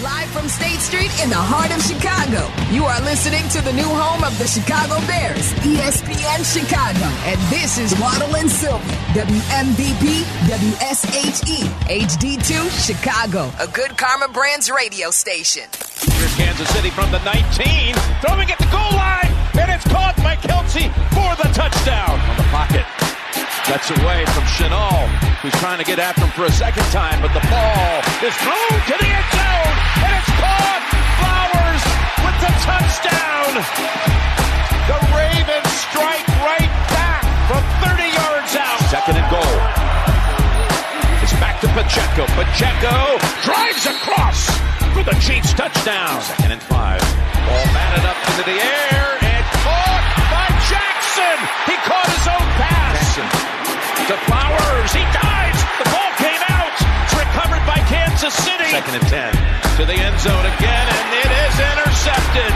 Live from State Street in the heart of Chicago, you are listening to the new home of the Chicago Bears, ESPN Chicago. And this is Waddle and Silvy, WMVP, WSHE, HD2, Chicago, a good Karma Brands radio station. Here's Kansas City from the 19, throwing at the goal line, and it's caught by Kelce for the touchdown. On the pocket. Cuts away from Chenal, who's trying to get after him for a second time, but the ball is thrown to the end zone, and it's caught. Flowers with the touchdown. The Ravens strike right back from 30 yards out. Second and goal. It's back to Pacheco. Pacheco drives across for the Chiefs touchdown. Second and five. Ball batted up into the air and caught by Jackson. He caught his own pass. Jackson to Flowers. He dives. The ball came out. It's recovered by Kansas City. Second and ten. To the end zone again, and it is intercepted.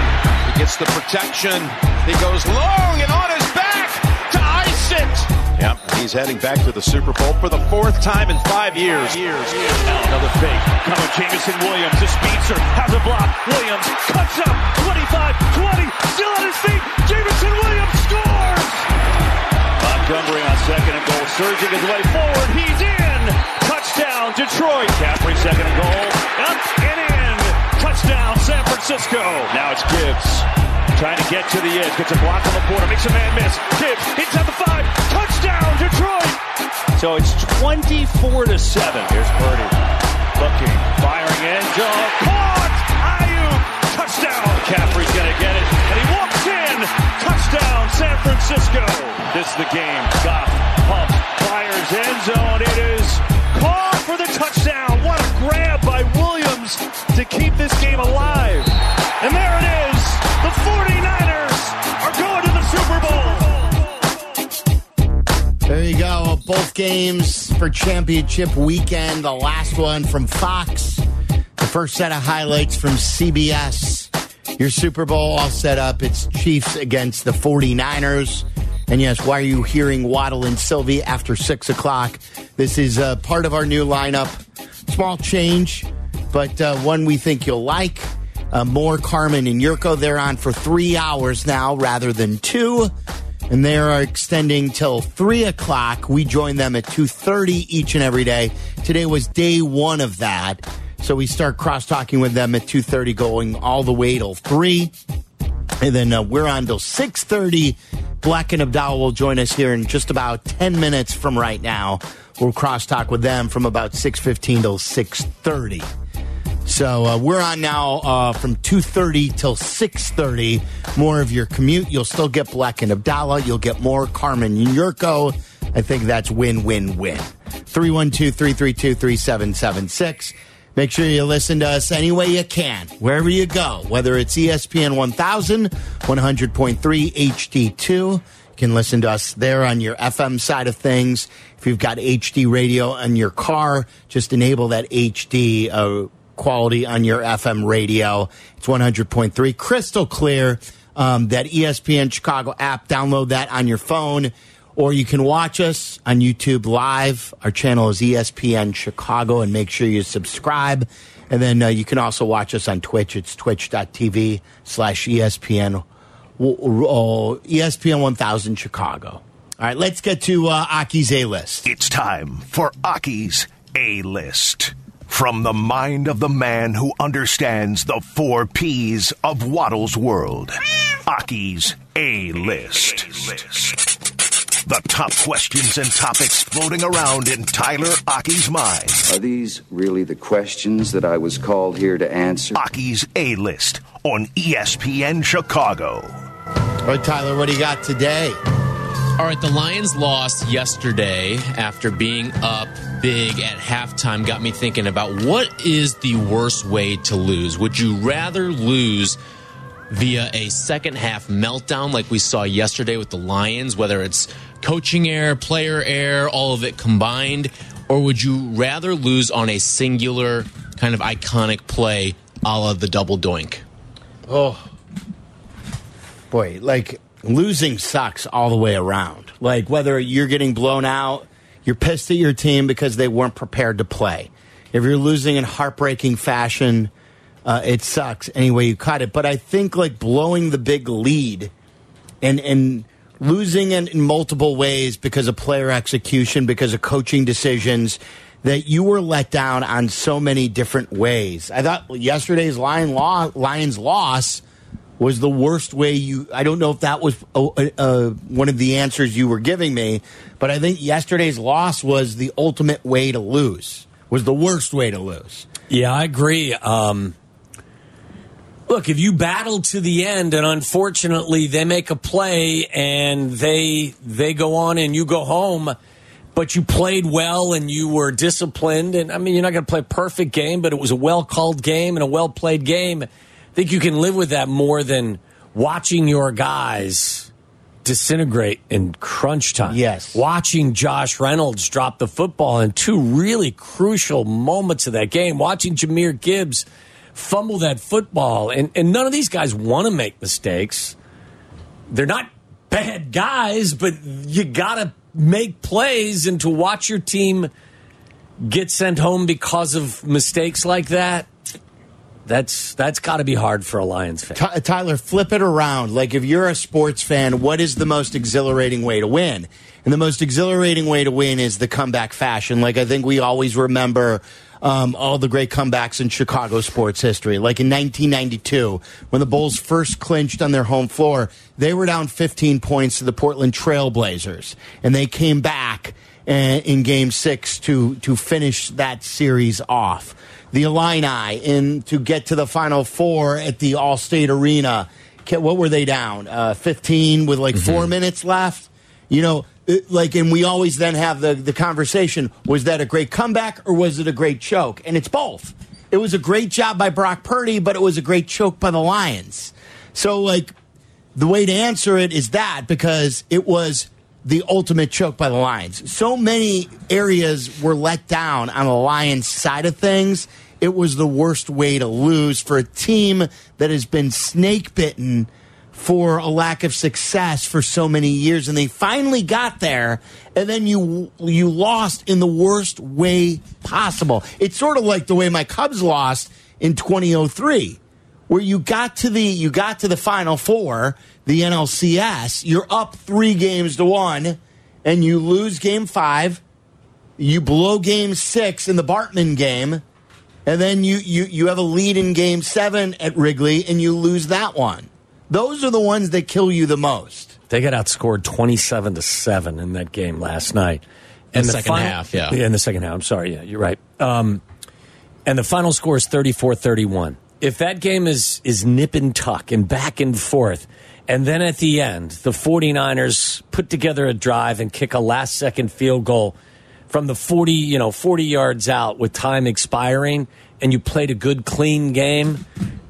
He gets the protection. He goes long and on his back to ice it. Yep, he's heading back to the Super Bowl for the fourth time in five years. Years. Now another fake. Coming Jameson Williams, the speedster, has a block. Williams cuts up. 25, 20, still on his feet. Jameson Williams scores. Montgomery on second and goal, surging his way forward. He's in. Touchdown, Detroit. Caffrey second and goal. Up and in. Touchdown, San Francisco. Now it's Gibbs. Trying to get to the edge. Gets a block on the border. Makes a man miss. Gibbs inside the five. Touchdown, Detroit. So it's 24 to 7. Here's Purdy. Looking. Firing end zone. Caught. Touchdown. Caffrey's to get it. San Francisco. This is the game. Goff pumps. Fires end zone. It is caught for the touchdown. What a grab by Williams to keep this game alive. And there it is. The 49ers are going to the Super Bowl. There you go. Both games for championship weekend. The last one from Fox. The first set of highlights from CBS. Your Super Bowl all set up. It's Chiefs against the 49ers. And yes, why are you hearing Waddle and Silvy after 6 o'clock? This is uh, part of our new lineup. Small change, but uh, one we think you'll like. Uh, more Carmen and Jurko. They're on for three hours now rather than two. And they are extending till three o'clock. We join them at two thirty each and every day. Today was day one of that, so we start cross talking with them at two thirty, going all the way till three, and then uh, we're on till six thirty. Bleck and Abdal will join us here in just about ten minutes from right now. We'll cross talk with them from about six fifteen till six thirty. So uh, we're on now uh, from 2.30 till 6.30. More of your commute. You'll still get Bleck and Abdalla. You'll get more Carmen Jurko. I think that's win-win-win. 312-332-3776. Make sure you listen to us any way you can, wherever you go, whether it's ESPN 1000, 100.3 HD2. You can listen to us there on your FM side of things. If you've got HD radio in your car, just enable that HD uh, quality on your FM radio. It's 100.3, crystal clear. Um, that ESPN Chicago app, download that on your phone, or you can watch us on YouTube live. Our channel is ESPN Chicago, and make sure you subscribe. And then uh, you can also watch us on Twitch. It's twitch.tv slash ESPN, ESPN 1000 Chicago. All right, let's get to uh, Aki's A list. It's time for Aki's A List. From the mind of the man who understands the four P's of Waddle's world. Aki's A List. The top questions and topics floating around in Tyler Aki's mind. Are these really the questions that I was called here to answer? Aki's A List on ESPN Chicago. All right, Tyler, what do you got today? All right, the Lions lost yesterday after being up big at halftime. Got me thinking about what is the worst way to lose? Would you rather lose via a second half meltdown like we saw yesterday with the Lions, whether it's coaching error, player error, all of it combined? Or would you rather lose on a singular kind of iconic play a la the double doink? Oh, boy, like losing sucks all the way around. Like whether you're getting blown out, you're pissed at your team because they weren't prepared to play. If you're losing in heartbreaking fashion, Uh, it sucks any way you cut it. But I think like blowing the big lead and and losing in, in multiple ways because of player execution, because of coaching decisions, that you were let down on so many different ways. I thought yesterday's Lion law, Lions loss was the worst way you. I don't know if that was uh, uh, one of the answers you were giving me, but I think yesterday's loss was the ultimate way to lose. Was the worst way to lose. Yeah, I agree. Um, look, if you battle to the end, and unfortunately they make a play and they they go on and you go home, but you played well and you were disciplined, and I mean you're not going to play a perfect game, but it was a well called game and a well played game I think you can live with that more than watching your guys disintegrate in crunch time. Yes. Watching Josh Reynolds drop the football in two really crucial moments of that game. Watching Jahmyr Gibbs fumble that football. And, and none of these guys want to make mistakes. They're not bad guys, but you got to make plays and to watch your team get sent home because of mistakes like that that's that's got to be hard for a Lions fan. Tyler, flip it around. Like if you're a sports fan, what is the most exhilarating way to win? And the most exhilarating way to win is the comeback fashion. Like I think we always remember um, all the great comebacks in Chicago sports history. Like in 1992, when the Bulls first clinched on their home floor, they were down 15 points to the Portland Trailblazers, and they came back uh, in Game Six to to finish that series off the Illini in to get to the Final Four at the Allstate Arena. What were they down? Uh, 15 with like mm-hmm. four minutes left. You know, like, and we always then have the, the conversation was that a great comeback or was it a great choke? And it's both. It was a great job by Brock Purdy, but it was a great choke by the Lions. So, like, the way to answer it is that because it was the ultimate choke by the Lions. So many areas were let down on the Lions side of things it was the worst way to lose for a team that has been snake bitten for a lack of success for so many years and they finally got there and then you you lost in the worst way possible it's sort of like the way my cubs lost in 2003 where you got to the you got to the final four the NLCS you're up 3 games to 1 and you lose game 5 you blow game 6 in the Bartman game and then you, you, you have a lead in game seven at Wrigley and you lose that one. Those are the ones that kill you the most. They got outscored 27 to 7 in that game last night. And the, the second final, half, yeah. In the second half, I'm sorry, yeah, you're right. Um, and the final score is 34 31. If that game is, is nip and tuck and back and forth, and then at the end, the 49ers put together a drive and kick a last second field goal from the 40, you know, 40 yards out with time expiring and you played a good clean game,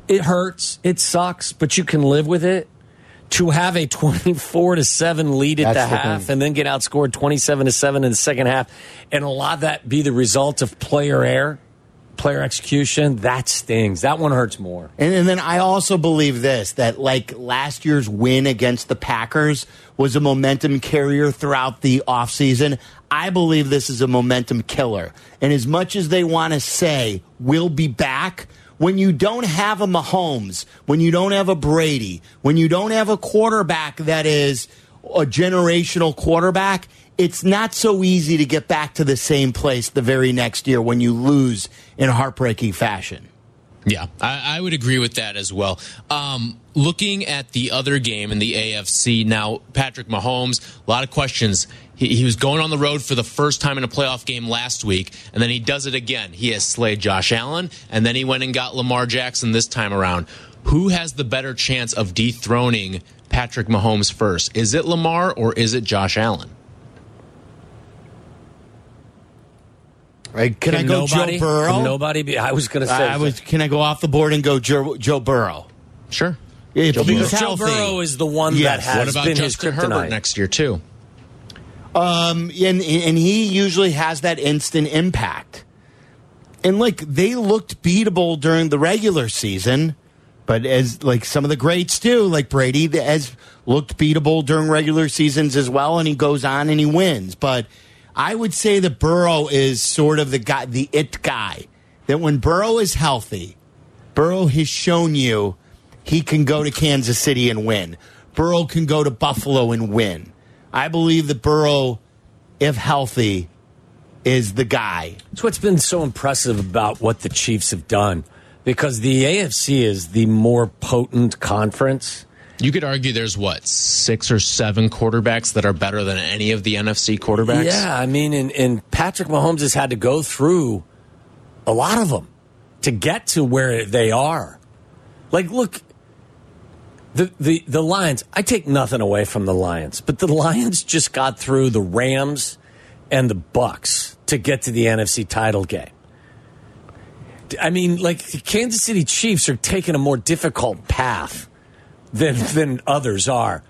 it hurts, it sucks, but you can live with it. To have a 24 to 7 lead at That's the, the half thing. and then get outscored 27 to 7 in the second half and a lot of that be the result of player error player execution, that stings. That one hurts more. And, and, then I also believe this that like last year's win against the Packers was a momentum carrier throughout the offseason. I believe this is a momentum killer. And as much as they want to say we'll be back, when you don't have a Mahomes, when you don't have a Brady, when you don't have a quarterback that is a generational quarterback, it's not so easy to get back to the same place the very next year when you lose in heartbreaking fashion. Yeah, I, I, would agree with that as well. Um, looking at the other game in the AFC now, Patrick Mahomes, a lot of questions. He, he, was going on the road for the first time in a playoff game last week, and then he does it again. He has slayed Josh Allen, and then he went and got Lamar Jackson this time around. Who has the better chance of dethroning Patrick Mahomes first? Is it Lamar or is it Josh Allen? Right? Can, can I go nobody, Joe Burrow? nobody be? I was going to say. I was. Can I go off the board and go Joe, Joe Burrow? Sure. If Joe, Burrow. Joe Burrow is the one yes. that has what about been Justin his Herbert next year too? Um, and and he usually has that instant impact. And like they looked beatable during the regular season, but as like some of the greats do, like Brady has looked beatable during regular seasons as well, and he goes on and he wins. But I would say that Burrow is sort of the guy, the it guy. That when Burrow is healthy, Burrow has shown you he can go to Kansas City and win. Burrow can go to Buffalo and win. I believe that Burrow, if healthy, is the guy. That's what's been so impressive about what the Chiefs have done because the AFC is the more potent conference. You could argue there's what six or seven quarterbacks that are better than any of the NFC quarterbacks. Yeah, I mean, and, and Patrick Mahomes has had to go through a lot of them to get to where they are. Like, look, the, the, the Lions, I take nothing away from the Lions, but the Lions just got through the Rams and the Bucks to get to the NFC title game. I mean, like the Kansas City Chiefs are taking a more difficult path than than others are.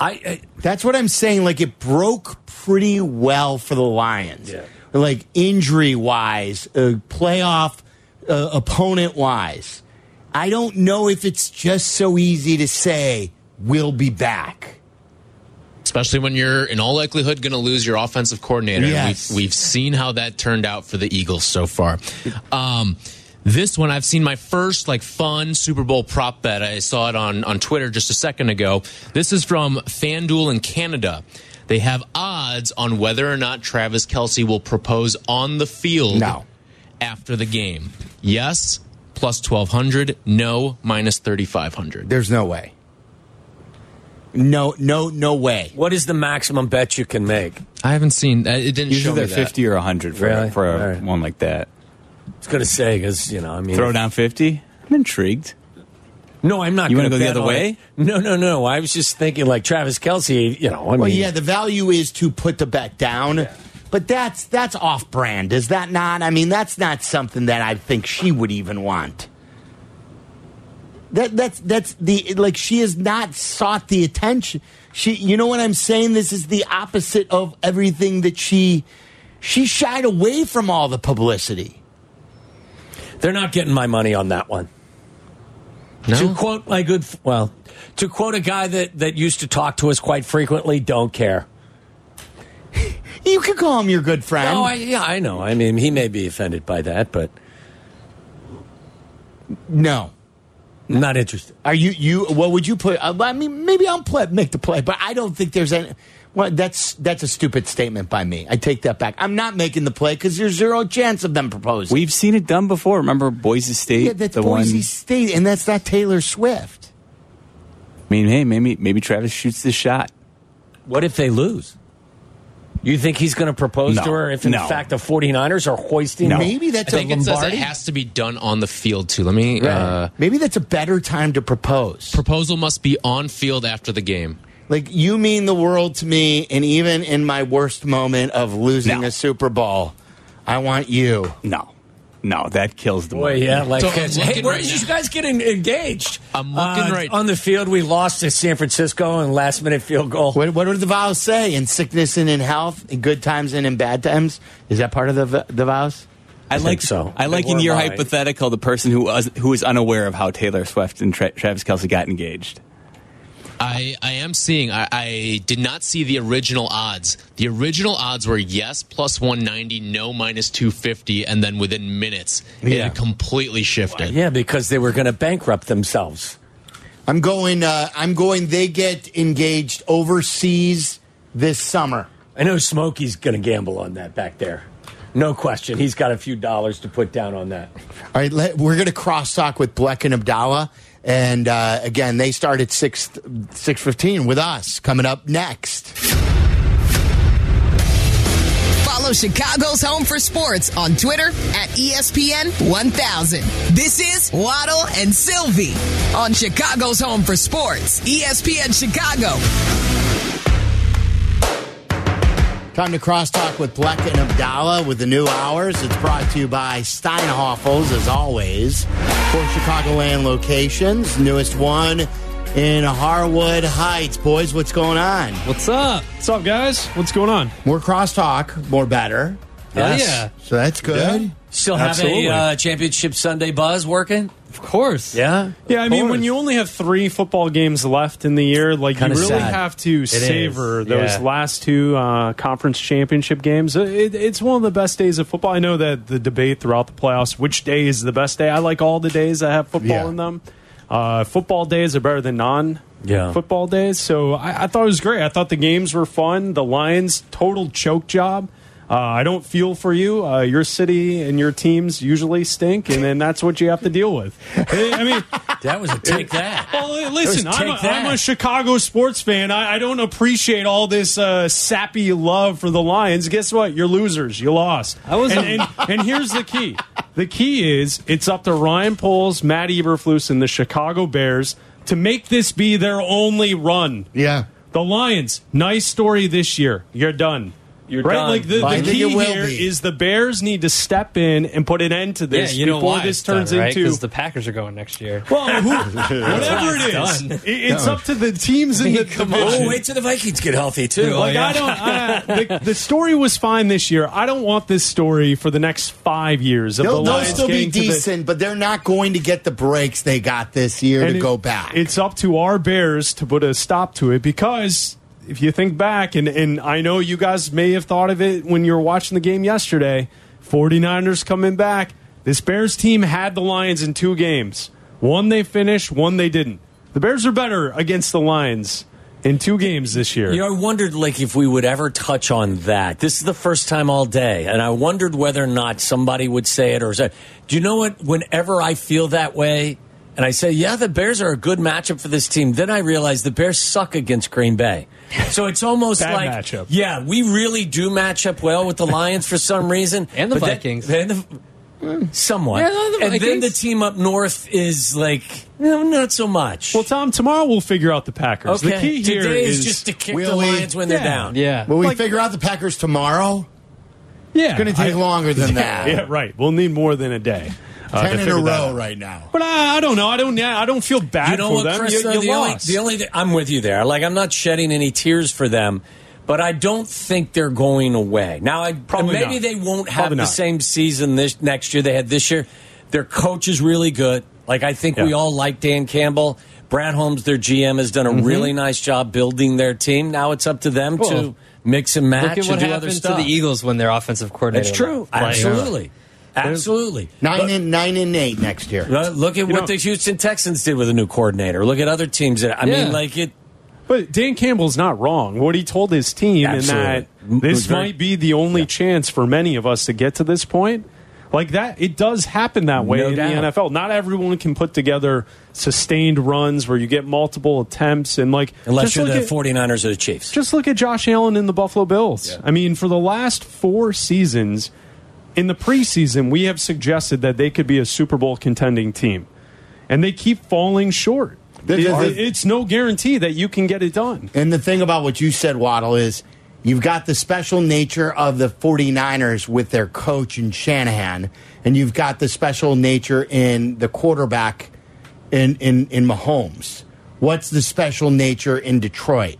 I, I That's what I'm saying. Like it broke pretty well for the Lions. Yeah. Like injury wise, uh, playoff uh, opponent wise. I don't know if it's just so easy to say we'll be back. especially when you're in all likelihood going to lose your offensive coordinator. Yes. We've, we've seen how that turned out for the Eagles so far. Um, this one, I've seen my first like fun Super Bowl prop bet. I saw it on on Twitter just a second ago. This is from FanDuel in Canada. They have odds on whether or not Travis Kelce will propose on the field No. after the game. Yes, plus 1200. No, minus 3500. There's no way. No, no, no way. what is the maximum bet you can make? I haven't seen uh, it. Didn't show Usually me they're that. 50 or 100 for, Really? for a, All right. one like that. I was going to say because you know, I mean, Throw down 50? I'm intrigued. No, I'm not. You wanna gonna go the other way? it. No, no, no. I was just thinking like Travis Kelce. You know, I mean, Well, yeah, the value is to put the bet down, but that's that's off brand, is that not? I mean, that's not something that I think she would even want. That that's that's the like she has not sought the attention. She, you know what I'm saying? This is the opposite of everything that she she shied away from all the publicity. They're not getting my money on that one. No? To quote my good, well, to quote a guy that that used to talk to us quite frequently, don't care. You could call him your good friend. Oh, I, yeah, I know. I mean, he may be offended by that, but no. Not interested. Are you you? What would you put? uh, I mean, maybe I'll play, make the play, but I don't think there's any. Well, that's that's a stupid statement by me. I take that back. I'm not making the play because there's zero chance of them proposing. We've seen it done before. Remember Boise State? yeah, that's the Boise one. State, and that's not Taylor Swift. I mean, hey, maybe maybe Travis shoots the shot. What if they lose? You think he's going to propose No. to her if, in No. fact, the 49ers are hoisting No. Maybe that's I a think it says it has to be done on the field too. Let me. Uh, Maybe that's a better time to propose. proposal must be on field after the game. Like you mean the world to me, and even in my worst moment of losing No. a Super Bowl, I want you. No, no, that kills the Boy, movie. yeah, like So I'm hey, where right did you now. guys getting engaged? I'm looking Uh, right- on the field. We lost to San Francisco in last minute field goal. What, what do the vows say? In sickness and in health, in good times and in bad times. Is that part of the v- the vows? I like think so. I like They in were your mine. hypothetical the person who was who is unaware of how Taylor Swift and Tra- Travis Kelce got engaged. I, I am seeing. I, I did not see the original odds. The original odds were yes plus 190, no minus 250, and then within minutes it Yeah. had completely shifted. Yeah, because they were going to bankrupt themselves. I'm going. Uh, I'm going. They get engaged overseas this summer. I know Smokey's going to gamble on that back there. No question. He's got a few dollars to put down on that. All right, let, we're going to cross talk with Bleck and Abdalla, and uh, again, they start at six six fifteen with us coming up next. Follow Chicago's Home for Sports on Twitter at ESPN 1000. This is Waddle and Silvy on Chicago's Home for Sports, ESPN Chicago. Time to crosstalk with Bleck and Abdalla with the new hours. It's brought to you by Steinhafels, as always, for Chicagoland locations. Newest one in Harwood Heights. Boys, what's going on? What's up? What's up, guys? What's going on? More crosstalk, more better. Hell Yes. yeah. So that's good. Still have Absolutely. a uh, championship Sunday buzz working? Of course. Yeah. Yeah, I mean, when you only have three football games left in the year, like Kinda you really sad. have to savor is, those yeah. last two uh, conference championship games. Uh, It, it's one of the best days of football. I know that the debate throughout the playoffs, which day is the best day? I like all the days that have football Yeah. in them. Uh, football days are better than non. Yeah. Football days. So I, I thought it was great. I thought the games were fun. The Lions, total choke job. Uh, I don't feel for you. Uh, your city and your teams usually stink, and then that's what you have to deal with. I mean, That was a take that. well, listen, I'm a, that. I'm a Chicago sports fan. I, I don't appreciate all this uh, sappy love for the Lions. Guess what? You're losers. You lost. I was- and, and, and here's the key. The key is it's up to Ryan Poles, Matt Eberflus, and the Chicago Bears to make this be their only run. Yeah. The Lions, nice story this year. You're done. You're right? done. Like the, the key it will here be. is the Bears need to step in and put an end to this Yeah, this you know before why this it's done, turns right? into Because the Packers are going next year. well, who, whatever it is, it- it's up to the teams in the Come division. Oh, wait till the Vikings get healthy, too. Like oh, yeah. I don't. I, the, the story was fine this year. I don't want this story for the next five years of They'll, the they'll still be getting to the- decent, but they're not going to get the breaks they got this year to it- go back. It's up to our Bears to put a stop to it because if you think back, and, and I know you guys may have thought of it when you were watching the game yesterday, 49ers coming back. This Bears team had the Lions in two games. One they finished, one they didn't. The Bears are better against the Lions in two games this year. You know, I wondered like if we would ever touch on that. This is the first time all day, and I wondered whether or not somebody would say it or say. Do you know what? Whenever I feel that way, and I say, "Yeah, the Bears are a good matchup for this team," then I realize the Bears suck against Green Bay. So it's almost Bad like, matchup. yeah, we really do match up well with the Lions for some reason, And the But then- Vikings. then the- hmm. somewhat, Yeah, the and then the team up north is like, no, not so much. well, Tom, tomorrow we'll figure out the Packers. okay, The key here today is is just to kick Will the we- Lions when they're down. Yeah. Will we like- figure out the Packers tomorrow? yeah, It's going to take I- longer than that. Yeah, right. We'll need more than a day. Uh, Ten to in a row out. right now. But I, I don't know. I don't. I don't feel bad you know for what, them. Chris? You, though, you the, only, lost. the only th- I'm with you there. Like I'm not shedding any tears for them, but I don't think they're going away. Now, I Probably maybe not. they won't have Probably the not. same season this next year they had this year. Their coach is really good. Like I think we all like Dan Campbell. Brad Holmes, their GM, has done a Mm-hmm. really nice job building their team. Now it's up to them to mix and match Look at and what do other happened to the Eagles when their offensive coordinator. That's true. left. Like, Absolutely. Absolutely. Nine and nine and eight next year. Uh, Look at what know- the Houston Texans did with a new coordinator. Look at other teams. That, I Yeah. mean, like it. But Dan Campbell's not wrong. What he told his team, Absolutely. and that this very- might be the only chance for many of us to get to this point. Like that, it does happen that way No in doubt. the NFL. Not everyone can put together sustained runs where you get multiple attempts and like Unless just you're the at- 49ers or the Chiefs. Just look at Josh Allen and the Buffalo Bills. I mean, for the last four seasons, in the preseason, we have suggested that they could be a Super Bowl contending team, and they keep falling short. The- the- It- the- it's no guarantee that you can get it done. And the thing about what you said, Waddle, is you've got the special nature of the 49ers with their coach in Shanahan, and you've got the special nature in the quarterback in, in, in Mahomes. What's the special nature in Detroit?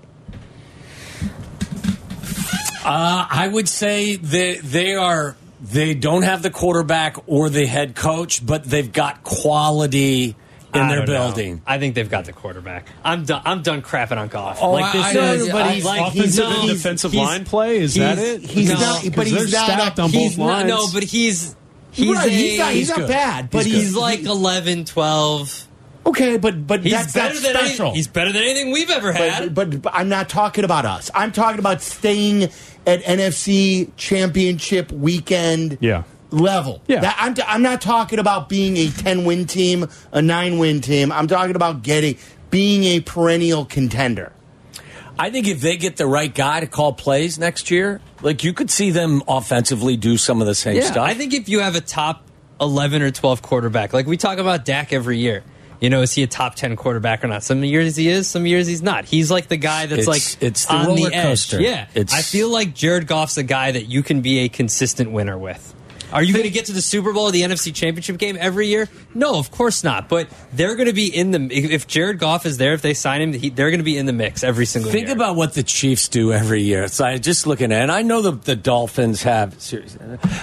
Uh, I would say that they are. They don't have the quarterback or the head coach, but they've got quality in I their don't know. building. I think they've got the quarterback. I'm done. I'm done crapping on Goff. Oh, like this I- I- is, but I- he's- like Offensive not. and he's- defensive he's- line play is that it? he's No, not, 'Cause but he's not. stacked a- on He's both not. lines. No, but he's he's Right, a, he's not, he's not bad, but he's, he's, like 11, 12. Okay, but but He's that's better not than special. Any, he's better than anything we've ever had. But, but, but I'm not talking about us. I'm talking about staying at NFC Championship weekend Yeah. level. Yeah. That- I'm, I'm not talking about being a 10 win team, a 9 win team. I'm talking about getting being a perennial contender. I think if they get the right guy to call plays next year, like you could see them offensively do some of the same yeah, stuff. I think if you have a top eleven or twelve quarterback, like we talk about Dak every year. You know, is he a top ten quarterback or not? Some years he is, some years he's not. He's like the guy that's It's- like it's the on roller the edge. coaster. Yeah, It's- I feel like Jared Goff's a guy that you can be a consistent winner with. Are you going to get to the Super Bowl or the NFC Championship game every year? No, of course not. But they're going to be in the if if Jared Goff is there, if they sign him, he, they're going to be in the mix every single year. Think year. about what the Chiefs do every year. So I just looking at, it, and I know the, the Dolphins have. Seriously,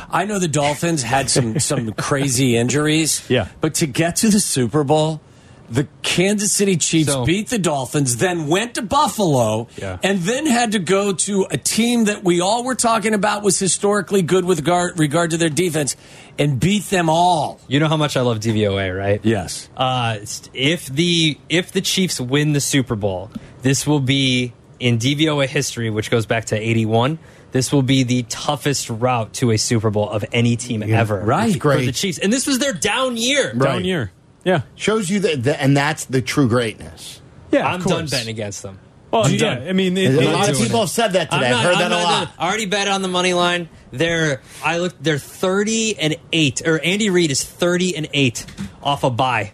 I know the Dolphins had some some crazy injuries. Yeah. but to get to the Super Bowl, the Kansas City Chiefs So- beat the Dolphins, then went to Buffalo, Yeah. and then had to go to a team that we all were talking about was historically good with regard, regard to their defense, and beat them all. you know how much I love DVOA, right? Yes. Uh, if the if the Chiefs win the Super Bowl, this will be in DVOA history, which goes back to '81. This will be the toughest route to a Super Bowl of any team ever. right. for Great. the Chiefs, and this was their down year. Right. Down year. Yeah. Shows you that, that- and that's the true greatness. Yeah. I'm of done course. betting against them. Oh, well, You yeah. done? I mean, it, A lot of it's- people have said that today. I'm I've heard I'm that a lot. done. I already bet on the money line. They're I looked. They're 30 and eight, or Andy Reid is 30 and eight off a bye,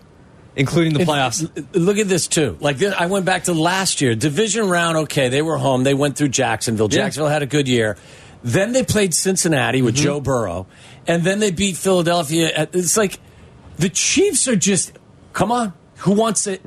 including the playoffs. Look at this too. Like this, I went back to last year, division round. Okay, they were home. They went through Jacksonville. Yeah. Jacksonville had a good year. Then they played Cincinnati with mm-hmm. Joe Burrow, and then they beat Philadelphia. At, it's like the Chiefs are just come on. Who wants it?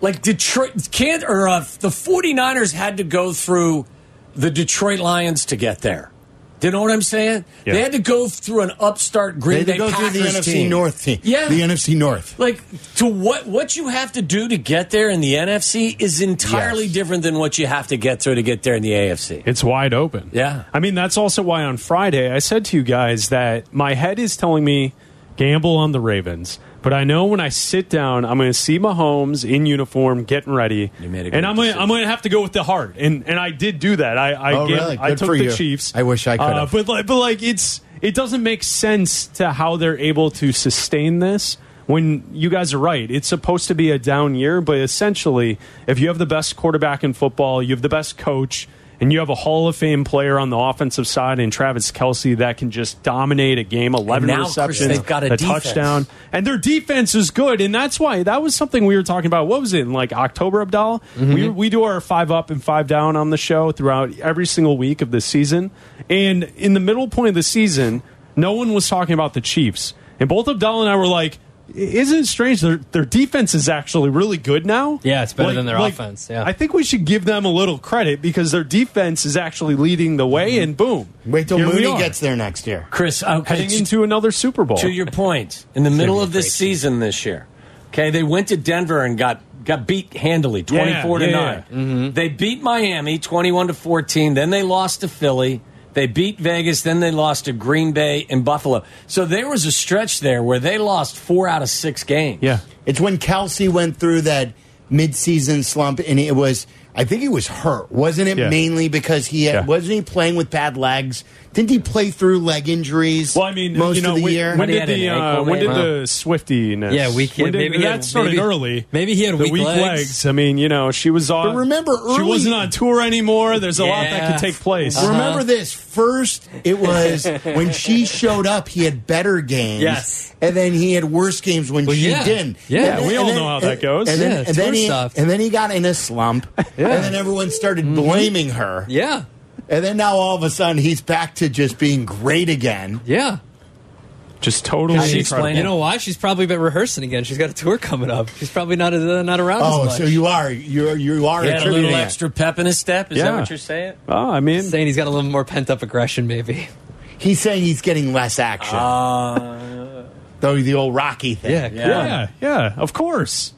Like Detroit can't or uh, the 49ers had to go through the Detroit Lions to get there. Do you know what I'm saying? Yeah. They had to go through an upstart Green They Bay go through the Packers NFC team. North team. Yeah, The NFC North. like to what what you have to do to get there in the NFC is entirely Yes. different than what you have to get through to get there in the AFC. It's wide open. Yeah. I mean, that's also why on Friday I said to you guys that my head is telling me gamble on the Ravens. But I know when I sit down, I'm going to see Mahomes in uniform, getting ready, You made a and I'm going to. I'm going to have to go with the heart, and and I did do that. I I, Oh, gam- really? I took the you. Chiefs. I wish I could Uh, but like, but like, it's it doesn't make sense to how they're able to sustain this. When you guys are right, it's supposed to be a down year, but essentially, if you have the best quarterback in football, you have the best coach, and you have a Hall of Fame player on the offensive side in Travis Kelce that can just dominate a game, eleven now, receptions, they've got a defense. touchdown, and their defense is good, and that's why that was something we were talking about. What was it in like October, Abdal? Mm-hmm. We we do our five up and five down on the show throughout every single week of the season, and in the middle point of the season, no one was talking about the Chiefs, and both Abdal and I were like. Isn't it strange? Their their defense is actually really good now. Yeah, it's better than their offense, yeah. I think we should give them a little credit because their defense is actually leading the way, and boom! Wait till here Mooney gets there next year. Chris, okay, heading to, into another Super Bowl. to your point, in the middle of this season this year, okay, they went to Denver and got got beat handily, twenty four Yeah, to yeah, nine. yeah. Mm-hmm. They beat Miami twenty one to fourteen. Then they lost to Philly. They beat Vegas, then they lost to Green Bay and Buffalo. So there was a stretch there where they lost four out of six games. yeah, It's when Kelce went through that midseason slump, and it was. I think he was hurt, wasn't it? Yeah. Mainly because he had, Yeah. wasn't he playing with bad legs? Didn't he play through leg injuries? Well, I mean, most you know, of the when, year. when He did the uh, when did man. the Swiftiness? Yeah, weak- When did, maybe that had- started maybe- early. maybe he had the weak weak legs. I mean, you know, she was on. But remember, she wasn't on tour anymore. There's a lot that could take place. Remember this. First, it was when she showed up, he had better games. Yes. And then he had worse games when Well, she yeah. didn't. Yeah, And then- we all then- know how that goes. And then, Yeah, and, then he, stuff. and then he got in a slump. And then everyone started blaming her. Yeah, And then now all of a sudden he's back to just being great again. yeah. Just totally. How do you explain You know why? She's probably been rehearsing again. She's got a tour coming up. She's probably not uh, not around as Oh, much. so you are you are you are He had a little it. extra pep in his step. Is that what you're saying? Oh, I mean, saying he's got a little more pent up aggression, maybe. He's saying he's getting less action. Though the old Rocky thing. Yeah, yeah, yeah, of course.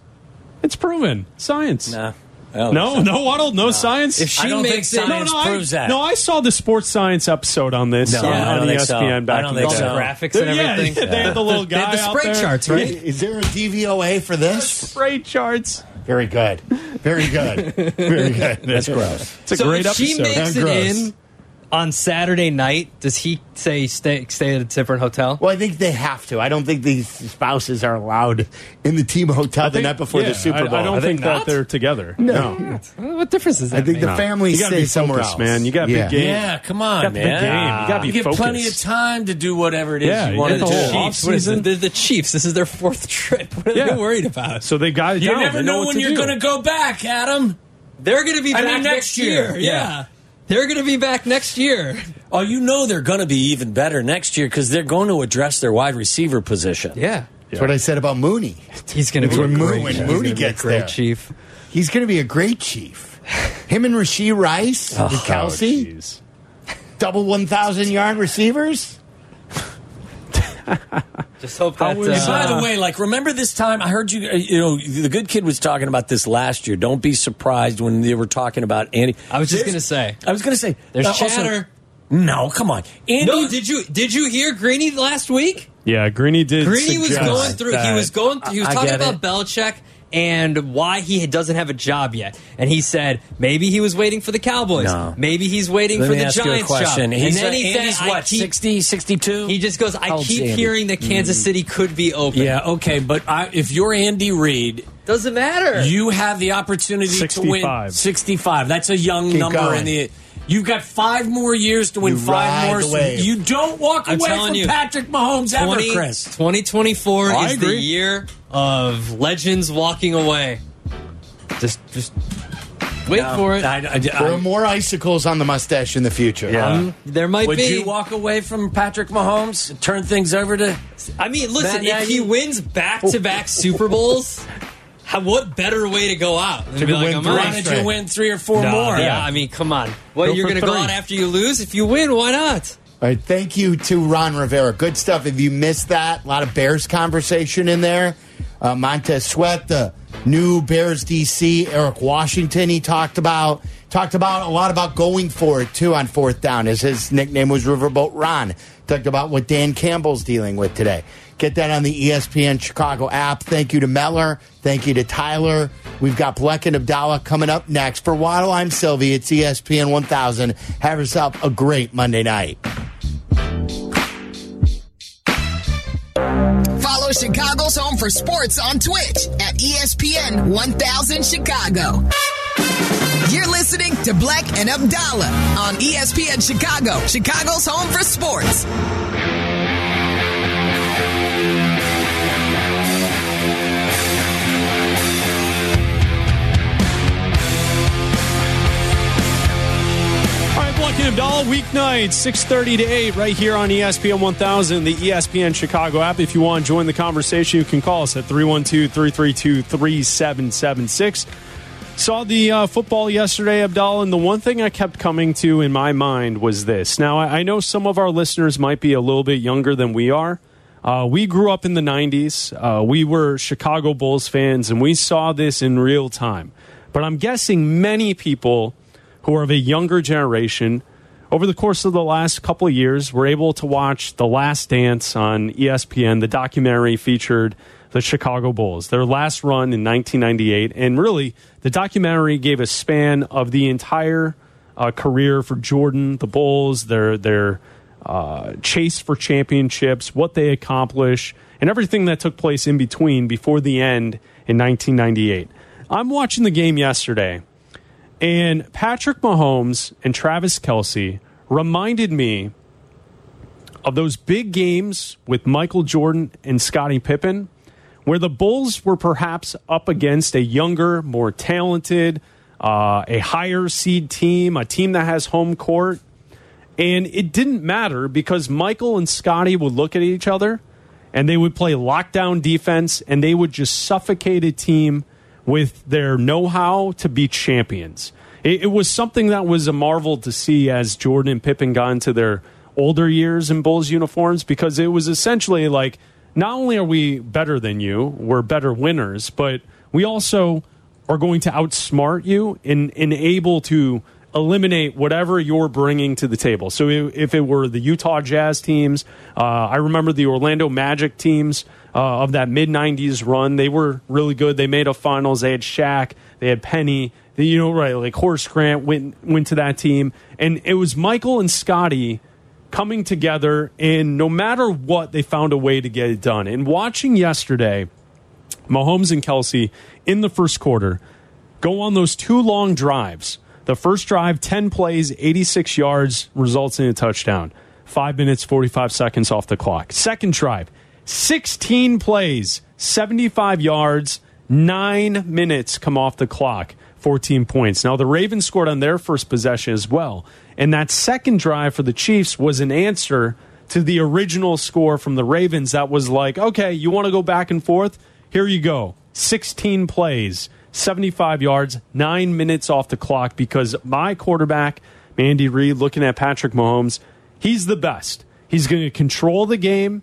It's proven. Science. Nah. I No, no, Waddle, no science. If she I don't think makes it, science no, no, proves I, that. no, I saw the sports science episode on this No, on, I on ESPN so. back I don't in think the all so. the graphics and Yeah, everything. they had the little They guy had the out spray there. charts, right? Is there a DVOA for this? Spray charts. Very good. Very good. Very good. That's gross. It's a so great if she makes it Gross. in on Saturday night, does he say stay stay at a different hotel? Well, I think they have to. I don't think these spouses are allowed in the team hotel I the night before yeah, the Super Bowl. I, don't Are they think that they're together. No. Uh, What difference does that I think make? the family You gotta stays be somewhere focused, else. man. You gotta be yeah. game. Yeah, come on, Got the man. game. You gotta be get plenty of time to do whatever it is Yeah, you you want to do. the Chiefs. What is it? They're the Chiefs. This is their fourth trip. What are Yeah. they worried about? So they got it You down. never They know, what when you're going to go back, Adam. They're going to be I back mean, next year. Yeah. They're going to be back next year. Oh, you know they're going to be even better next year because they're going to address their wide receiver position. Yeah. That's what I said about Mooney. He's going to be a Mooney, great, when he's Mooney gonna be a gets great there, chief. he's going to be a great chief. Him and Rashee Rice, oh, and Kelce, jeez. double one thousand yard receivers. Just hope How that. was, And by uh, the way, like, remember this time? I heard you. uh, You know, the good kid was talking about this last year. Don't be surprised when they were talking about Andy. I was just going to say. I was going to say. There's uh, also- chatter. no, come on, Andy. No, did you did you hear Greeny last week? Yeah, Greeny did. Greeny was going through. He was going. Through, He was I talking about it. Belichick and why he doesn't have a job yet. And he said maybe he was waiting for the Cowboys. No. Maybe he's waiting Let for me the ask you a Giants question. job. He's, and then uh, he Andy's said, I what, keep- 60, 62? He just goes. I How keep Andy? hearing that Kansas City could be open. Yeah, okay, but I, if you're Andy Reid, doesn't matter. you have the opportunity to win 65. 65. That's a young Keep number going. in the. You've got five more years to win You five ride more. the wave. You don't walk I'm away from you, Patrick Mahomes 20 ever, Chris. 2024 I is the year of legends walking away. Just, just wait No, for it. I, I, There are more icicles on the mustache in the future. Yeah. Um, there might would be. you walk away from Patrick Mahomes and turn things over to? I mean, listen, Matt if he wins back to back Super Bowls, how, what better way to go out than to be like, win I'm three out. Why did you win three or four No, more? Yeah, I mean, come on. Well, Go you're going to go three. out after you lose. If you win, why not? All right, thank you to Ron Rivera. Good stuff. If you missed that, a lot of Bears conversation in there. Uh, Montez Sweat, the new Bears DC, Eric Washington. He talked about talked about a lot about going for it too on fourth down. As his nickname was Riverboat Ron. Talked about what Dan Campbell's dealing with today. Get that on the ESPN Chicago app. Thank you to Meller. Thank you to Tyler. We've got Bleck and Abdalla coming up next. For Waddle, I'm Silvy. It's ESPN 1000. Have yourself a great Monday night. Follow Chicago's Home for Sports on Twitch at ESPN 1000 Chicago. You're listening to Bleck and Abdalla on ESPN Chicago, Chicago's Home for Sports. Bleck and Abdalla, weeknights, 6.30 to 8, right here on ESPN 1000, the ESPN Chicago app. If you want to join the conversation, you can call us at 312-332-3776. Saw the uh, football yesterday, Abdalla, and the one thing I kept coming to in my mind was this. Now, I, I know some of our listeners might be a little bit younger than we are. Uh, we grew up in the 90s. Uh, we were Chicago Bulls fans, and we saw this in real time. But I'm guessing many people who are of a younger generation over the course of the last couple of years were able to watch The Last Dance on ESPN. The documentary featured the Chicago Bulls, their last run in 1998. And really, the documentary gave a span of the entire uh, career for Jordan, the Bulls, their, their uh, chase for championships, what they accomplished, and everything that took place in between before the end in 1998. I'm watching the game yesterday. And Patrick Mahomes and Travis Kelce reminded me of those big games with Michael Jordan and Scottie Pippen, where the Bulls were perhaps up against a younger, more talented, uh, a higher seed team, a team that has home court. And it didn't matter because Michael and Scottie would look at each other and they would play lockdown defense and they would just suffocate a team with their know how to be champions. It, it was something that was a marvel to see as Jordan and Pippen got into their older years in Bulls uniforms because it was essentially like not only are we better than you, we're better winners, but we also are going to outsmart you and, and able to eliminate whatever you're bringing to the table. So if, it were the Utah Jazz teams, uh, I remember the Orlando Magic teams uh, of that mid '90s run. They were really good. They made a finals. They had Shaq. They had Penny. They, you know, right? Like Horace Grant went went to that team, and it was Michael and Scottie coming together. And no matter what, they found a way to get it done. And watching yesterday. Mahomes and Kelce in the first quarter go on those two long drives. The first drive, 10 plays, 86 yards, results in a touchdown. Five minutes, 45 seconds off the clock. Second drive, 16 plays, 75 yards, nine minutes come off the clock. 14 points. Now, the Ravens scored on their first possession as well. And that second drive for the Chiefs was an answer to the original score from the Ravens that was like, okay, you want to go back and forth? Here you go. 16 plays, 75 yards, nine minutes off the clock because my quarterback, Andy Reid, looking at Patrick Mahomes, he's the best. He's going to control the game.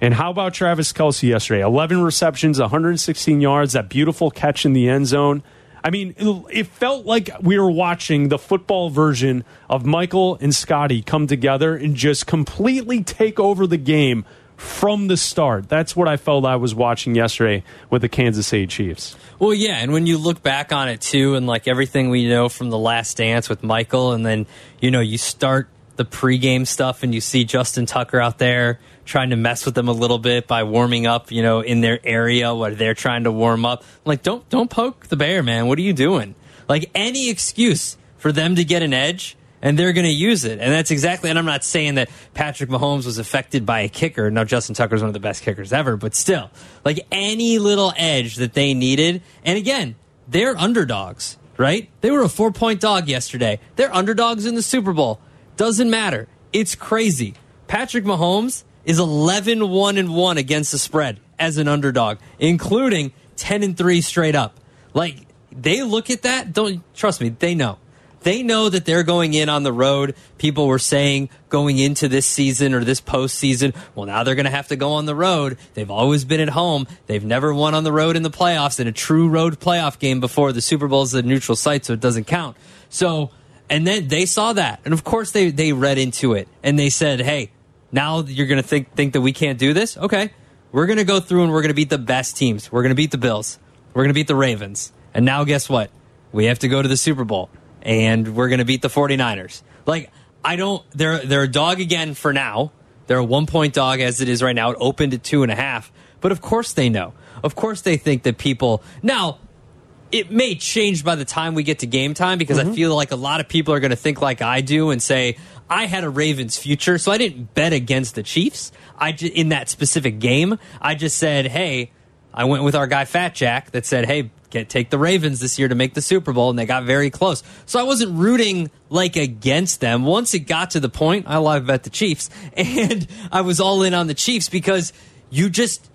And how about Travis Kelce yesterday? 11 receptions, 116 yards, that beautiful catch in the end zone. I mean, it felt like we were watching the football version of Michael and Scottie come together and just completely take over the game from the start. That's what I felt I was watching yesterday with the Kansas City Chiefs. Well, yeah, and when you look back on it too, and like everything we know from the Last Dance with Michael, and then you know you start the pregame stuff, and you see Justin Tucker out there trying to mess with them a little bit by warming up, you know, in their area where they're trying to warm up. like, don't don't poke the bear, man. What are you doing? Like any excuse for them to get an edge and they're going to use it. And that's exactly, and I'm not saying that Patrick Mahomes was affected by a kicker. Now, Justin Tucker is one of the best kickers ever, but still, like any little edge that they needed. And again, they're underdogs, right? They were a four point dog yesterday. They're underdogs in the Super Bowl. Doesn't matter. It's crazy. Patrick Mahomes is 11 1 and 1 against the spread as an underdog, including 10 and 3 straight up. Like, they look at that, don't trust me, they know. They know that they're going in on the road. People were saying going into this season or this postseason, well, now they're going to have to go on the road. They've always been at home. They've never won on the road in the playoffs in a true road playoff game before. The Super Bowl is a neutral site, so it doesn't count. So, and then they saw that. And of course, they, they read into it and they said, hey, now you're going to think, think that we can't do this? Okay. We're going to go through and we're going to beat the best teams. We're going to beat the Bills. We're going to beat the Ravens. And now guess what? We have to go to the Super Bowl and we're going to beat the 49ers. Like, I don't, they're, they're a dog again for now. They're a one point dog as it is right now. It opened at two and a half. But of course they know. Of course they think that people. Now, it may change by the time we get to game time because mm-hmm. I feel like a lot of people are going to think like I do and say, I had a Ravens future, so I didn't bet against the Chiefs. I just, in that specific game, I just said, hey, I went with our guy Fat Jack that said, hey, get take the Ravens this year to make the Super Bowl, and they got very close. So I wasn't rooting like against them. Once it got to the point, I live bet the Chiefs, and I was all in on the Chiefs because you just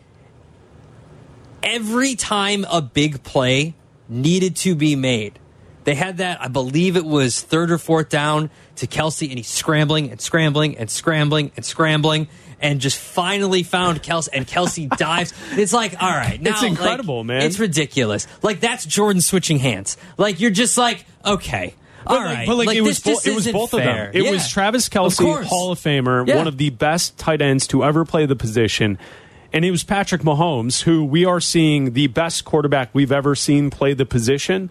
every time a big play needed to be made. They had that, I believe it was third or fourth down to Kelce, and he's scrambling and scrambling and scrambling and scrambling and just finally found Kelce, and Kelce dives. It's like, all right, now, it's incredible, like, man. It's ridiculous. Like that's Jordan switching hands. Like you're just like, okay. All but right, like, but like, like it was bo- it was both fair. of them. It yeah. was Travis Kelce, Hall of Famer, yeah. one of the best tight ends to ever play the position, and it was Patrick Mahomes, who we are seeing the best quarterback we've ever seen play the position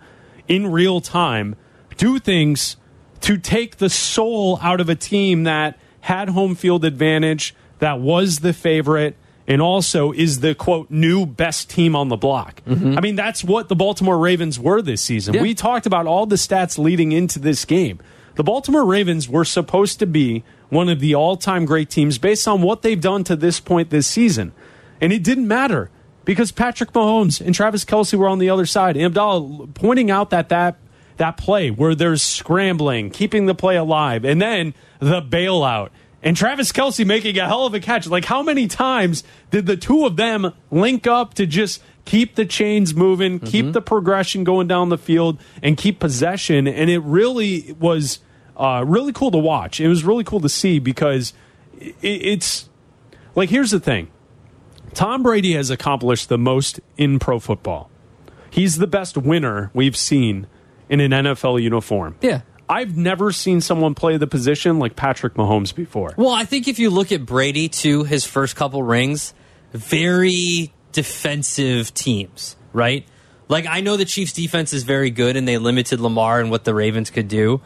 in real time, do things to take the soul out of a team that had home field advantage, that was the favorite, and also is the quote new best team on the block. Mm-hmm. I mean, that's what the Baltimore Ravens were this season. Yeah. We talked about all the stats leading into this game. The Baltimore Ravens were supposed to be one of the all time great teams based on what they've done to this point this season. And it didn't matter because Patrick Mahomes and Travis Kelce were on the other side. And Abdalla pointing out that that that play where there's scrambling, keeping the play alive, and then the bailout. And Travis Kelce making a hell of a catch. Like, how many times did the two of them link up to just keep the chains moving, mm-hmm. keep the progression going down the field, and keep possession? And it really was uh, really cool to watch. It was really cool to see because it, it's like, here's the thing Tom Brady has accomplished the most in pro football. He's the best winner we've seen in an NFL uniform. Yeah. I've never seen someone play the position like Patrick Mahomes before. Well, I think if you look at Brady to his first couple rings, very defensive teams, right? Like I know the Chiefs defense is very good and they limited Lamar and what the Ravens could do,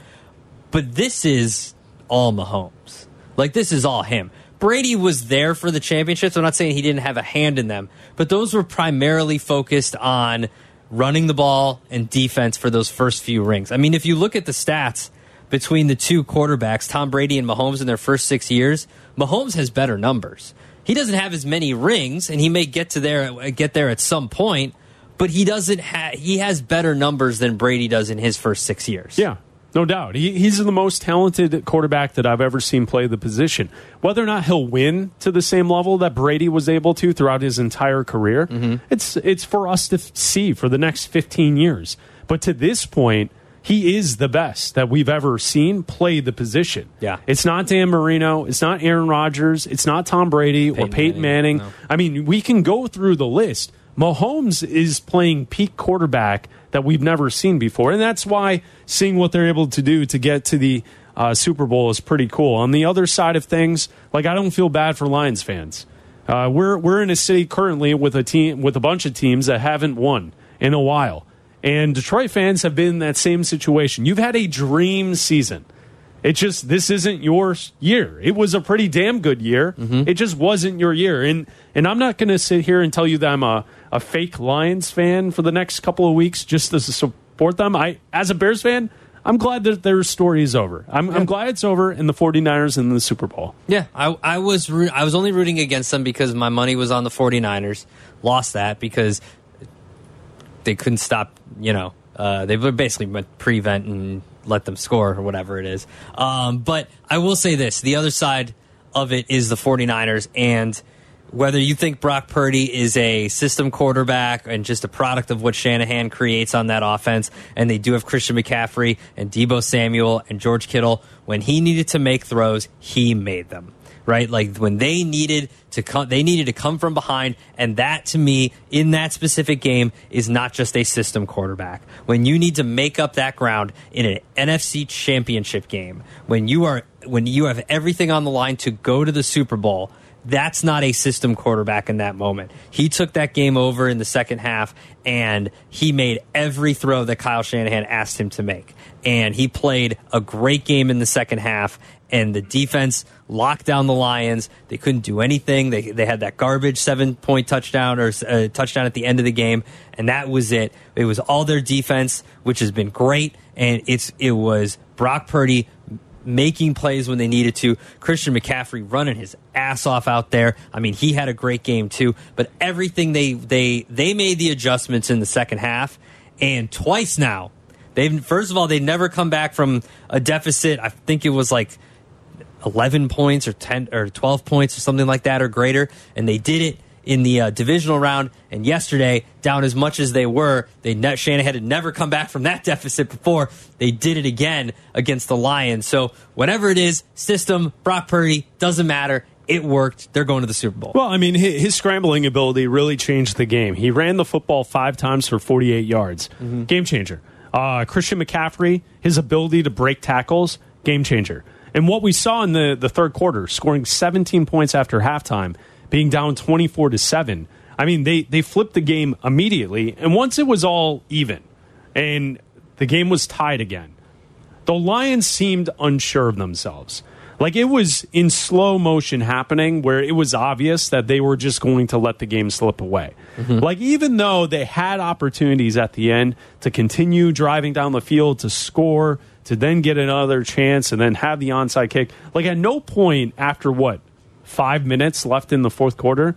but this is all Mahomes. Like this is all him. Brady was there for the championships. I'm not saying he didn't have a hand in them, but those were primarily focused on running the ball and defense for those first few rings. I mean, if you look at the stats between the two quarterbacks, Tom Brady and Mahomes in their first 6 years, Mahomes has better numbers. He doesn't have as many rings and he may get to there get there at some point, but he doesn't have. He has better numbers than Brady does in his first six years. Yeah, no doubt. He, he's the most talented quarterback that I've ever seen play the position. Whether or not he'll win to the same level that Brady was able to throughout his entire career, mm-hmm. it's it's for us to f- see for the next 15 years. But to this point, he is the best that we've ever seen play the position. Yeah. It's not Dan Marino, it's not Aaron Rodgers, it's not Tom Brady or Peyton Peyton Manning, Manning. no. I mean, we can go through the list. Mahomes is playing peak quarterback that we've never seen before. And that's why seeing what they're able to do to get to the uh, Super Bowl is pretty cool. On the other side of things, like I don't feel bad for Lions fans. Uh, we're we're in a city currently with a team with a bunch of teams that haven't won in a while, and Detroit fans have been in that same situation. You've had a dream season. It just this isn't your year. It was a pretty damn good year. It just wasn't your year. And and I'm not going to sit here and tell you that I'm a, a fake Lions fan for the next couple of weeks just to support them. I as a Bears fan, I'm glad that their story is over. I'm, I'm glad it's over and the 49ers in the Super Bowl. Yeah, I, I was roo- I was only rooting against them because my money was on the 49ers. Lost that because they couldn't stop, you know, uh, they were basically prevent and let them score or whatever it is. Um, but I will say this the other side of it is the 49ers. And whether you think Brock Purdy is a system quarterback and just a product of what Shanahan creates on that offense, and they do have Christian McCaffrey and Deebo Samuel and George Kittle, when he needed to make throws, he made them right? Like when they needed to come, they needed to come from behind, and that to me in that specific game is not just a system quarterback. When you need to make up that ground in an NFC Championship game, when you are when you have everything on the line to go to the Super Bowl. That's not a system quarterback in that moment. He took that game over in the second half and he made every throw that Kyle Shanahan asked him to make. And he played a great game in the second half and the defense locked down the Lions. They couldn't do anything. They they had that garbage seven point touchdown or uh, touchdown at the end of the game, and that was it. It was all their defense, which has been great, and it's it was Brock Purdy making plays when they needed to. Christian McCaffrey running his ass off out there. I mean, he had a great game too. But everything they they they made the adjustments in the second half, and twice now. They've first of all they never come back from a deficit. I think it was like 11 points or 10 or 12 points or something like that or greater and they did it in the uh, divisional round and yesterday down as much as they were they ne- Shanahan had never come back from that deficit before they did it again against the Lions so whatever it is system Brock Purdy doesn't matter it worked they're going to the Super Bowl Well, I mean, his, his scrambling ability really changed the game. He ran the football five times for 48 yards. Game changer. Uh, Christian McCaffrey, his ability to break tackles, game changer. And what we saw in the, the third quarter, scoring 17 points after halftime, being down 24 to 7. I mean, they, they flipped the game immediately. And once it was all even and the game was tied again, the Lions seemed unsure of themselves. Like it was in slow motion happening where it was obvious that they were just going to let the game slip away. Mm-hmm. Like even though they had opportunities at the end to continue driving down the field to score, to then get another chance and then have the onside kick. Like at no point after what, five minutes left in the fourth quarter,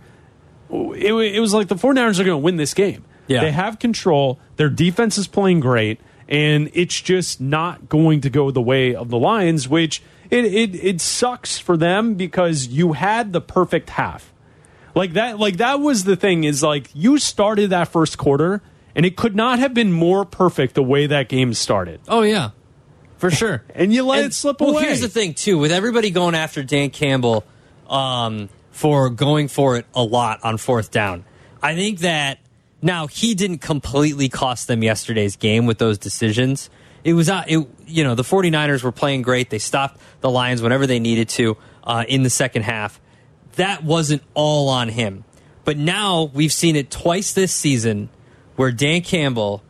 it, it was like the 49ers are going to win this game. Yeah. They have control. Their defense is playing great, and it's just not going to go the way of the Lions, which it, it, it sucks for them because you had the perfect half. Like that, like that was the thing is like you started that first quarter, and it could not have been more perfect the way that game started. Oh yeah, for sure. And you let And- it slip well, away. here's the thing too, with everybody going after Dan Campbell um, for going for it a lot on fourth down. I think that now he didn't completely cost them yesterday's game with those decisions. It was not, it, you know the 49ers were playing great. They stopped the Lions whenever they needed to uh, in the second half. That wasn't all on him. But now we've seen it twice this season where Dan Campbell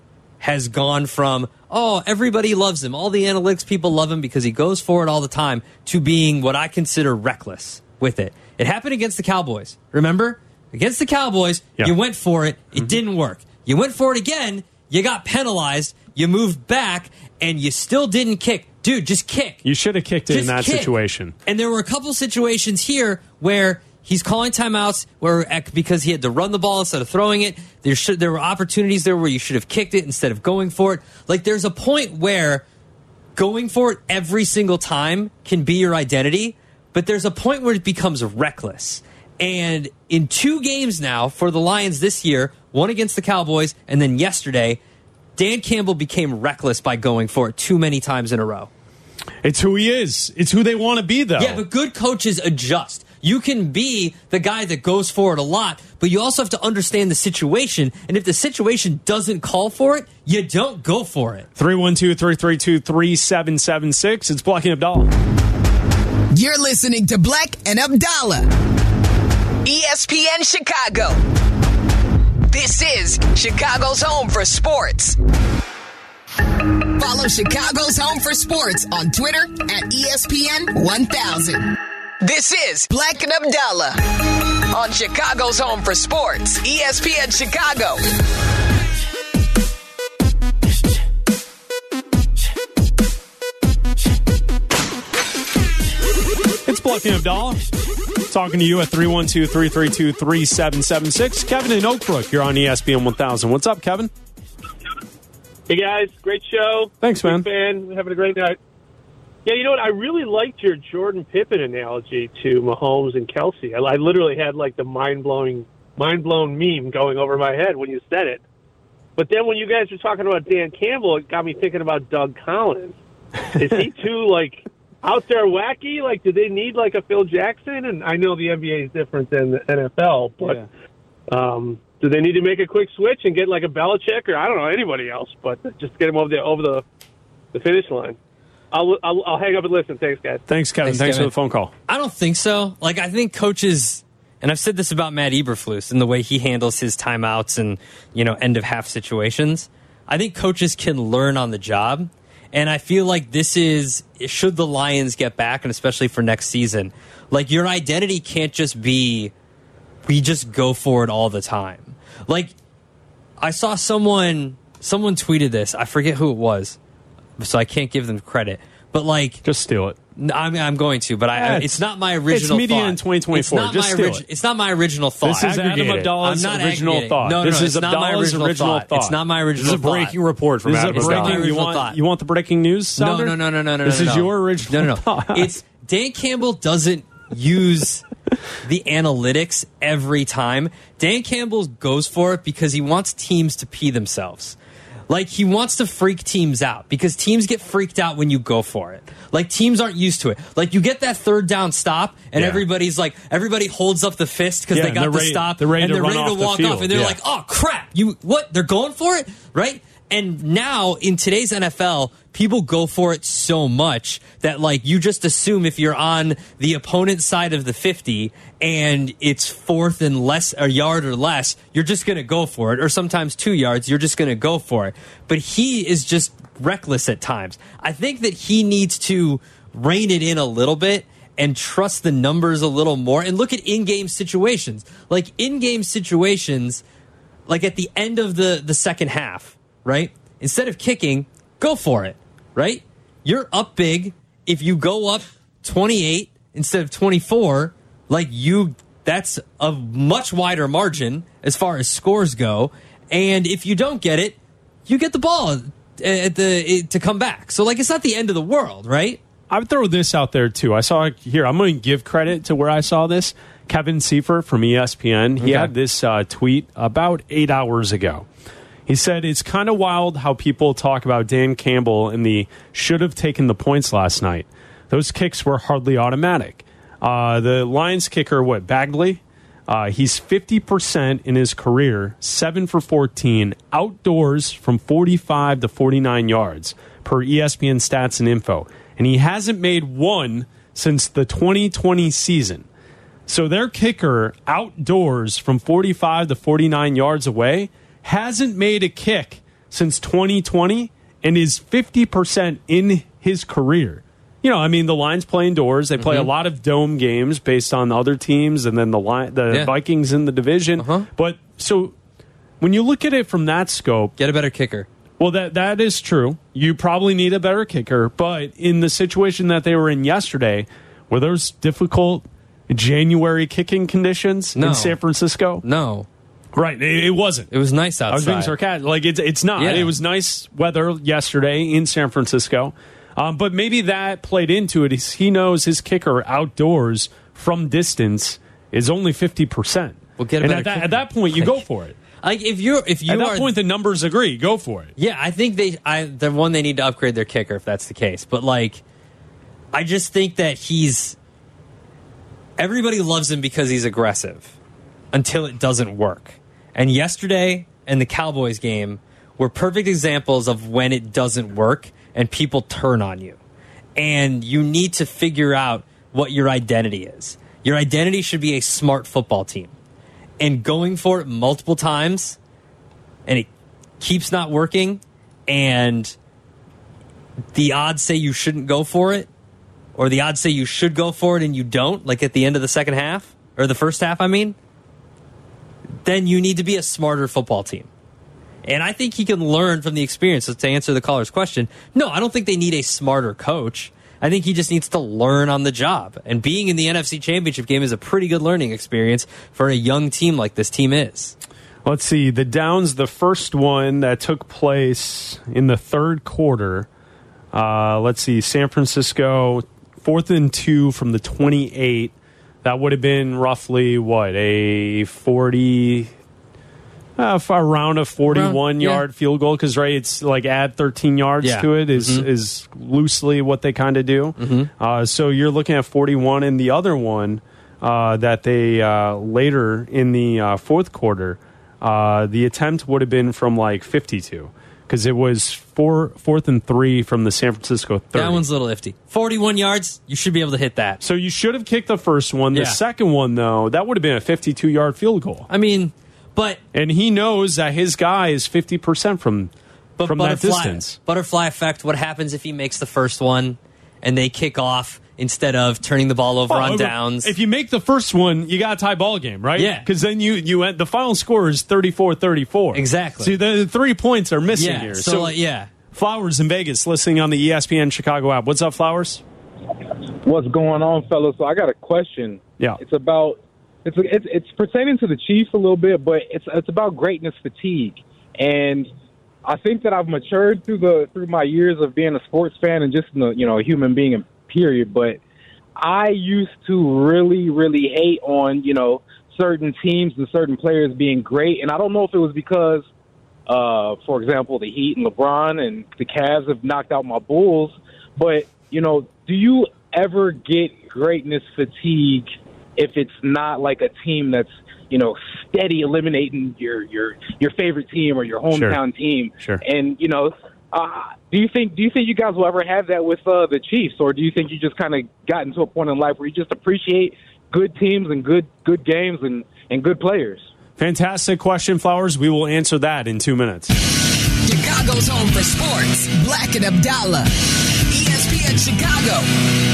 has gone from oh everybody loves him all the analytics people love him because he goes for it all the time to being what i consider reckless with it. It happened against the cowboys. Remember? Against the cowboys Yeah. you went for it. It mm-hmm. didn't work. You went for it again. You got penalized. You moved back and you still didn't kick. Dude just kick. You should have kicked it in that kick. situation. and there were a couple situations here where He's calling timeouts where eh, because he had to run the ball instead of throwing it. There should there were opportunities there where you should have kicked it instead of going for it. Like there's a point where going for it every single time can be your identity, but there's a point where it becomes reckless. And in two games now for the Lions this year, one against the Cowboys and then yesterday, Dan Campbell became reckless by going for it too many times in a row. It's who he is. It's who they want to be, though. Yeah, but good coaches adjust. You can be the guy that goes for it a lot, but you also have to understand the situation. And if the situation doesn't call for it, you don't go for it. 312 332 3776. It's Bleck and Abdalla. You're listening to Bleck and Abdalla. ESPN Chicago. This is Chicago's home for sports. Follow Chicago's home for sports on Twitter at ESPN 1000. This is Bleck and Abdalla on Chicago's home for sports, ESPN Chicago. It's Bleck and Abdalla. Talking to you at 312 332 3776. Kevin in Oakbrook, you're on ESPN 1000. What's up, Kevin? Hey guys, great show. Thanks, man. Big fan, having a great night. Yeah, you know what? I really liked your Jordan Pippen analogy to Mahomes and Kelce. I, I literally had like the mind blowing, mind blown meme going over my head when you said it. But then when you guys were talking about Dan Campbell, it got me thinking about Doug Collins. Is he too like out there wacky? Like, do they need like a Phil Jackson? And I know the NBA is different than the NFL, but um, do they need to make a quick switch and get like a Belichick or I don't know anybody else, but just get them over the over the the finish line? I'll I'll, I'll hang up and listen. Thanks, guys. Thanks, Kevin. Thanks, Thanks, Kevin. for the phone call. I don't think so. Like, I think coaches, and I've said this about Matt Eberflus and the way he handles his timeouts and, you know, end of half situations. I think coaches can learn on the job. And I feel like this is, should the Lions get back, and especially for next season, like your identity can't just be, we just go for it all the time. Like, I saw someone, someone tweeted this. I forget who it was, so I can't give them credit. But like, just steal it. I mean, I'm going to, but I, it's- it's not my original. it's media thought. in 2024. It's not Just my it. It's not my original thought. This is Adam. Abdalla's not original thought. No, no, This no, is not my original, original thought. thought. It's not my original. This is a thought. breaking report from this Adam is a breaking You want- thought. you want the breaking news, No, Sounder? no, no, no, no, no. This no, is no. your original No, no, no. thought. It's Dan Campbell doesn't use the analytics every time. Dan Campbell goes for it because he wants teams to pee themselves. Like he wants to freak teams out because teams get freaked out when you go for it. Like teams aren't used to it. Like you get that third down stop and Yeah. everybody's like everybody holds up the fist because Yeah, they got the ready- stop they're ready and to they're ready to off the walk off and they're Yeah. like, "Oh crap. You what? They're going for it?" Right? And now in today's NFL, people go for it so much that like you just assume if you're on the opponent's side of the 50 and it's fourth and less a yard or less, you're just going to go for it or sometimes 2 yards, you're just going to go for it. But he is just reckless at times. I think that he needs to rein it in a little bit and trust the numbers a little more and look at in-game situations. Like in-game situations like at the end of the the second half, right? Instead of kicking, go for it, right? You're up big. If you go up 28 instead of 24, like you that's a much wider margin as far as scores go. And if you don't get it, you get the ball at the to come back. So like it's not the end of the world, right? I would throw this out there too. I saw here. I'm going to give credit to where I saw this. Kevin Seifert from ESPN. He Okay. had this uh, tweet about eight hours ago. He said it's kind of wild how people talk about Dan Campbell and the should have taken the points last night. Those kicks were hardly automatic. Uh, the Lions kicker, what Badgley? Uh, he's 50% in his career, 7 for 14, outdoors from 45 to 49 yards per ESPN stats and info. And he hasn't made one since the 2020 season. So their kicker outdoors from 45 to 49 yards away hasn't made a kick since 2020 and is 50% in his career. You know, I mean, the Lions play indoors. They play a mm-hmm. lot of dome games based on other teams, and then the Li- the Yeah. Vikings in the division. Uh-huh. But so when you look at it from that scope, get a better kicker. Well, that that is true. You probably need a better kicker, but in the situation that they were in yesterday, where there's difficult January kicking conditions No. in San Francisco? No. Right, it, it wasn't. It was nice outside. I was being sarcastic. Like it's it's not. Yeah. It was nice weather yesterday in San Francisco, um, but maybe that played into it. he knows his kicker outdoors from distance is only fifty percent. Well, get a and at that, at that point, you go for it. Like if you're if you at that are point, the numbers agree. Go for it. Yeah, I think they. I the one they need to upgrade their kicker if that's the case. But like, I just think that he's. Everybody loves him because he's aggressive, until it doesn't work. And yesterday and the Cowboys game were perfect examples of when it doesn't work and people turn on you. And you need to figure out what your identity is. Your identity should be a smart football team. And going for it multiple times and it keeps not working and the odds say you shouldn't go for it or the odds say you should go for it and you don't like at the end of the second half or the first half i mean then you need to be a smarter football team and i think he can learn from the experience to answer the caller's question no i don't think they need a smarter coach i think he just needs to learn on the job and being in the nfc championship game is a pretty good learning experience for a young team like this team is Let's see. The Downs, the first one that took place in the third quarter. Uh, let's see. San Francisco, fourth and two from the 28. That would have been roughly what? A 40. Uh, around a 41 Around- yeah. yard field goal because right it's like add 13 yards Yeah. to it is Mhm. is loosely what they kind of do Mhm. uh, so you're looking at 41 and the other one uh, that they uh, later in the uh, fourth quarter uh, the attempt would have been from like 52 because it was four fourth and three from the San Francisco 30. that one's a little iffy 41 yards you should be able to hit that so you should have kicked the first one. The Yeah. second one, though, that would have been a 52 yard field goal. I mean, but and he knows that his guy is 50 percent from But from that distance. butterfly effect. What happens if he makes the first one and they kick off instead of turning the ball over Oh, on if- downs? If you make the first one, you got a tie ball game, right? Yeah. Because then you you end, the final score is 34-34. Exactly. See, the, the three points are missing Yeah, here. so, like, yeah. Flowers in Vegas listening on the ESPN Chicago app. What's up, Flowers? What's going on, fellas? So I got a question. Yeah. It's about it's it's it's pertaining to the Chiefs a little bit, but it's it's about greatness fatigue, and I think that I've matured through the through my years of being a sports fan and just a, you know a human being in period. But I used to really really hate on you know certain teams and certain players being great, and I don't know if it was because uh, for example, the Heat and LeBron and the Cavs have knocked out my Bulls. But, you know, do you ever get greatness fatigue if it's not like a team that's, you know, steady eliminating your your your favorite team or your hometown team? Sure. And, you know, uh, do you think do you think you guys will ever have that with uh, the Chiefs, or do you think you just kind of gotten to a point in life where you just appreciate good teams and good good games and, and good players? Fantastic question, Flowers. We will answer that in two minutes. Chicago's home for sports. Bleck and Abdalla. ESPN Chicago.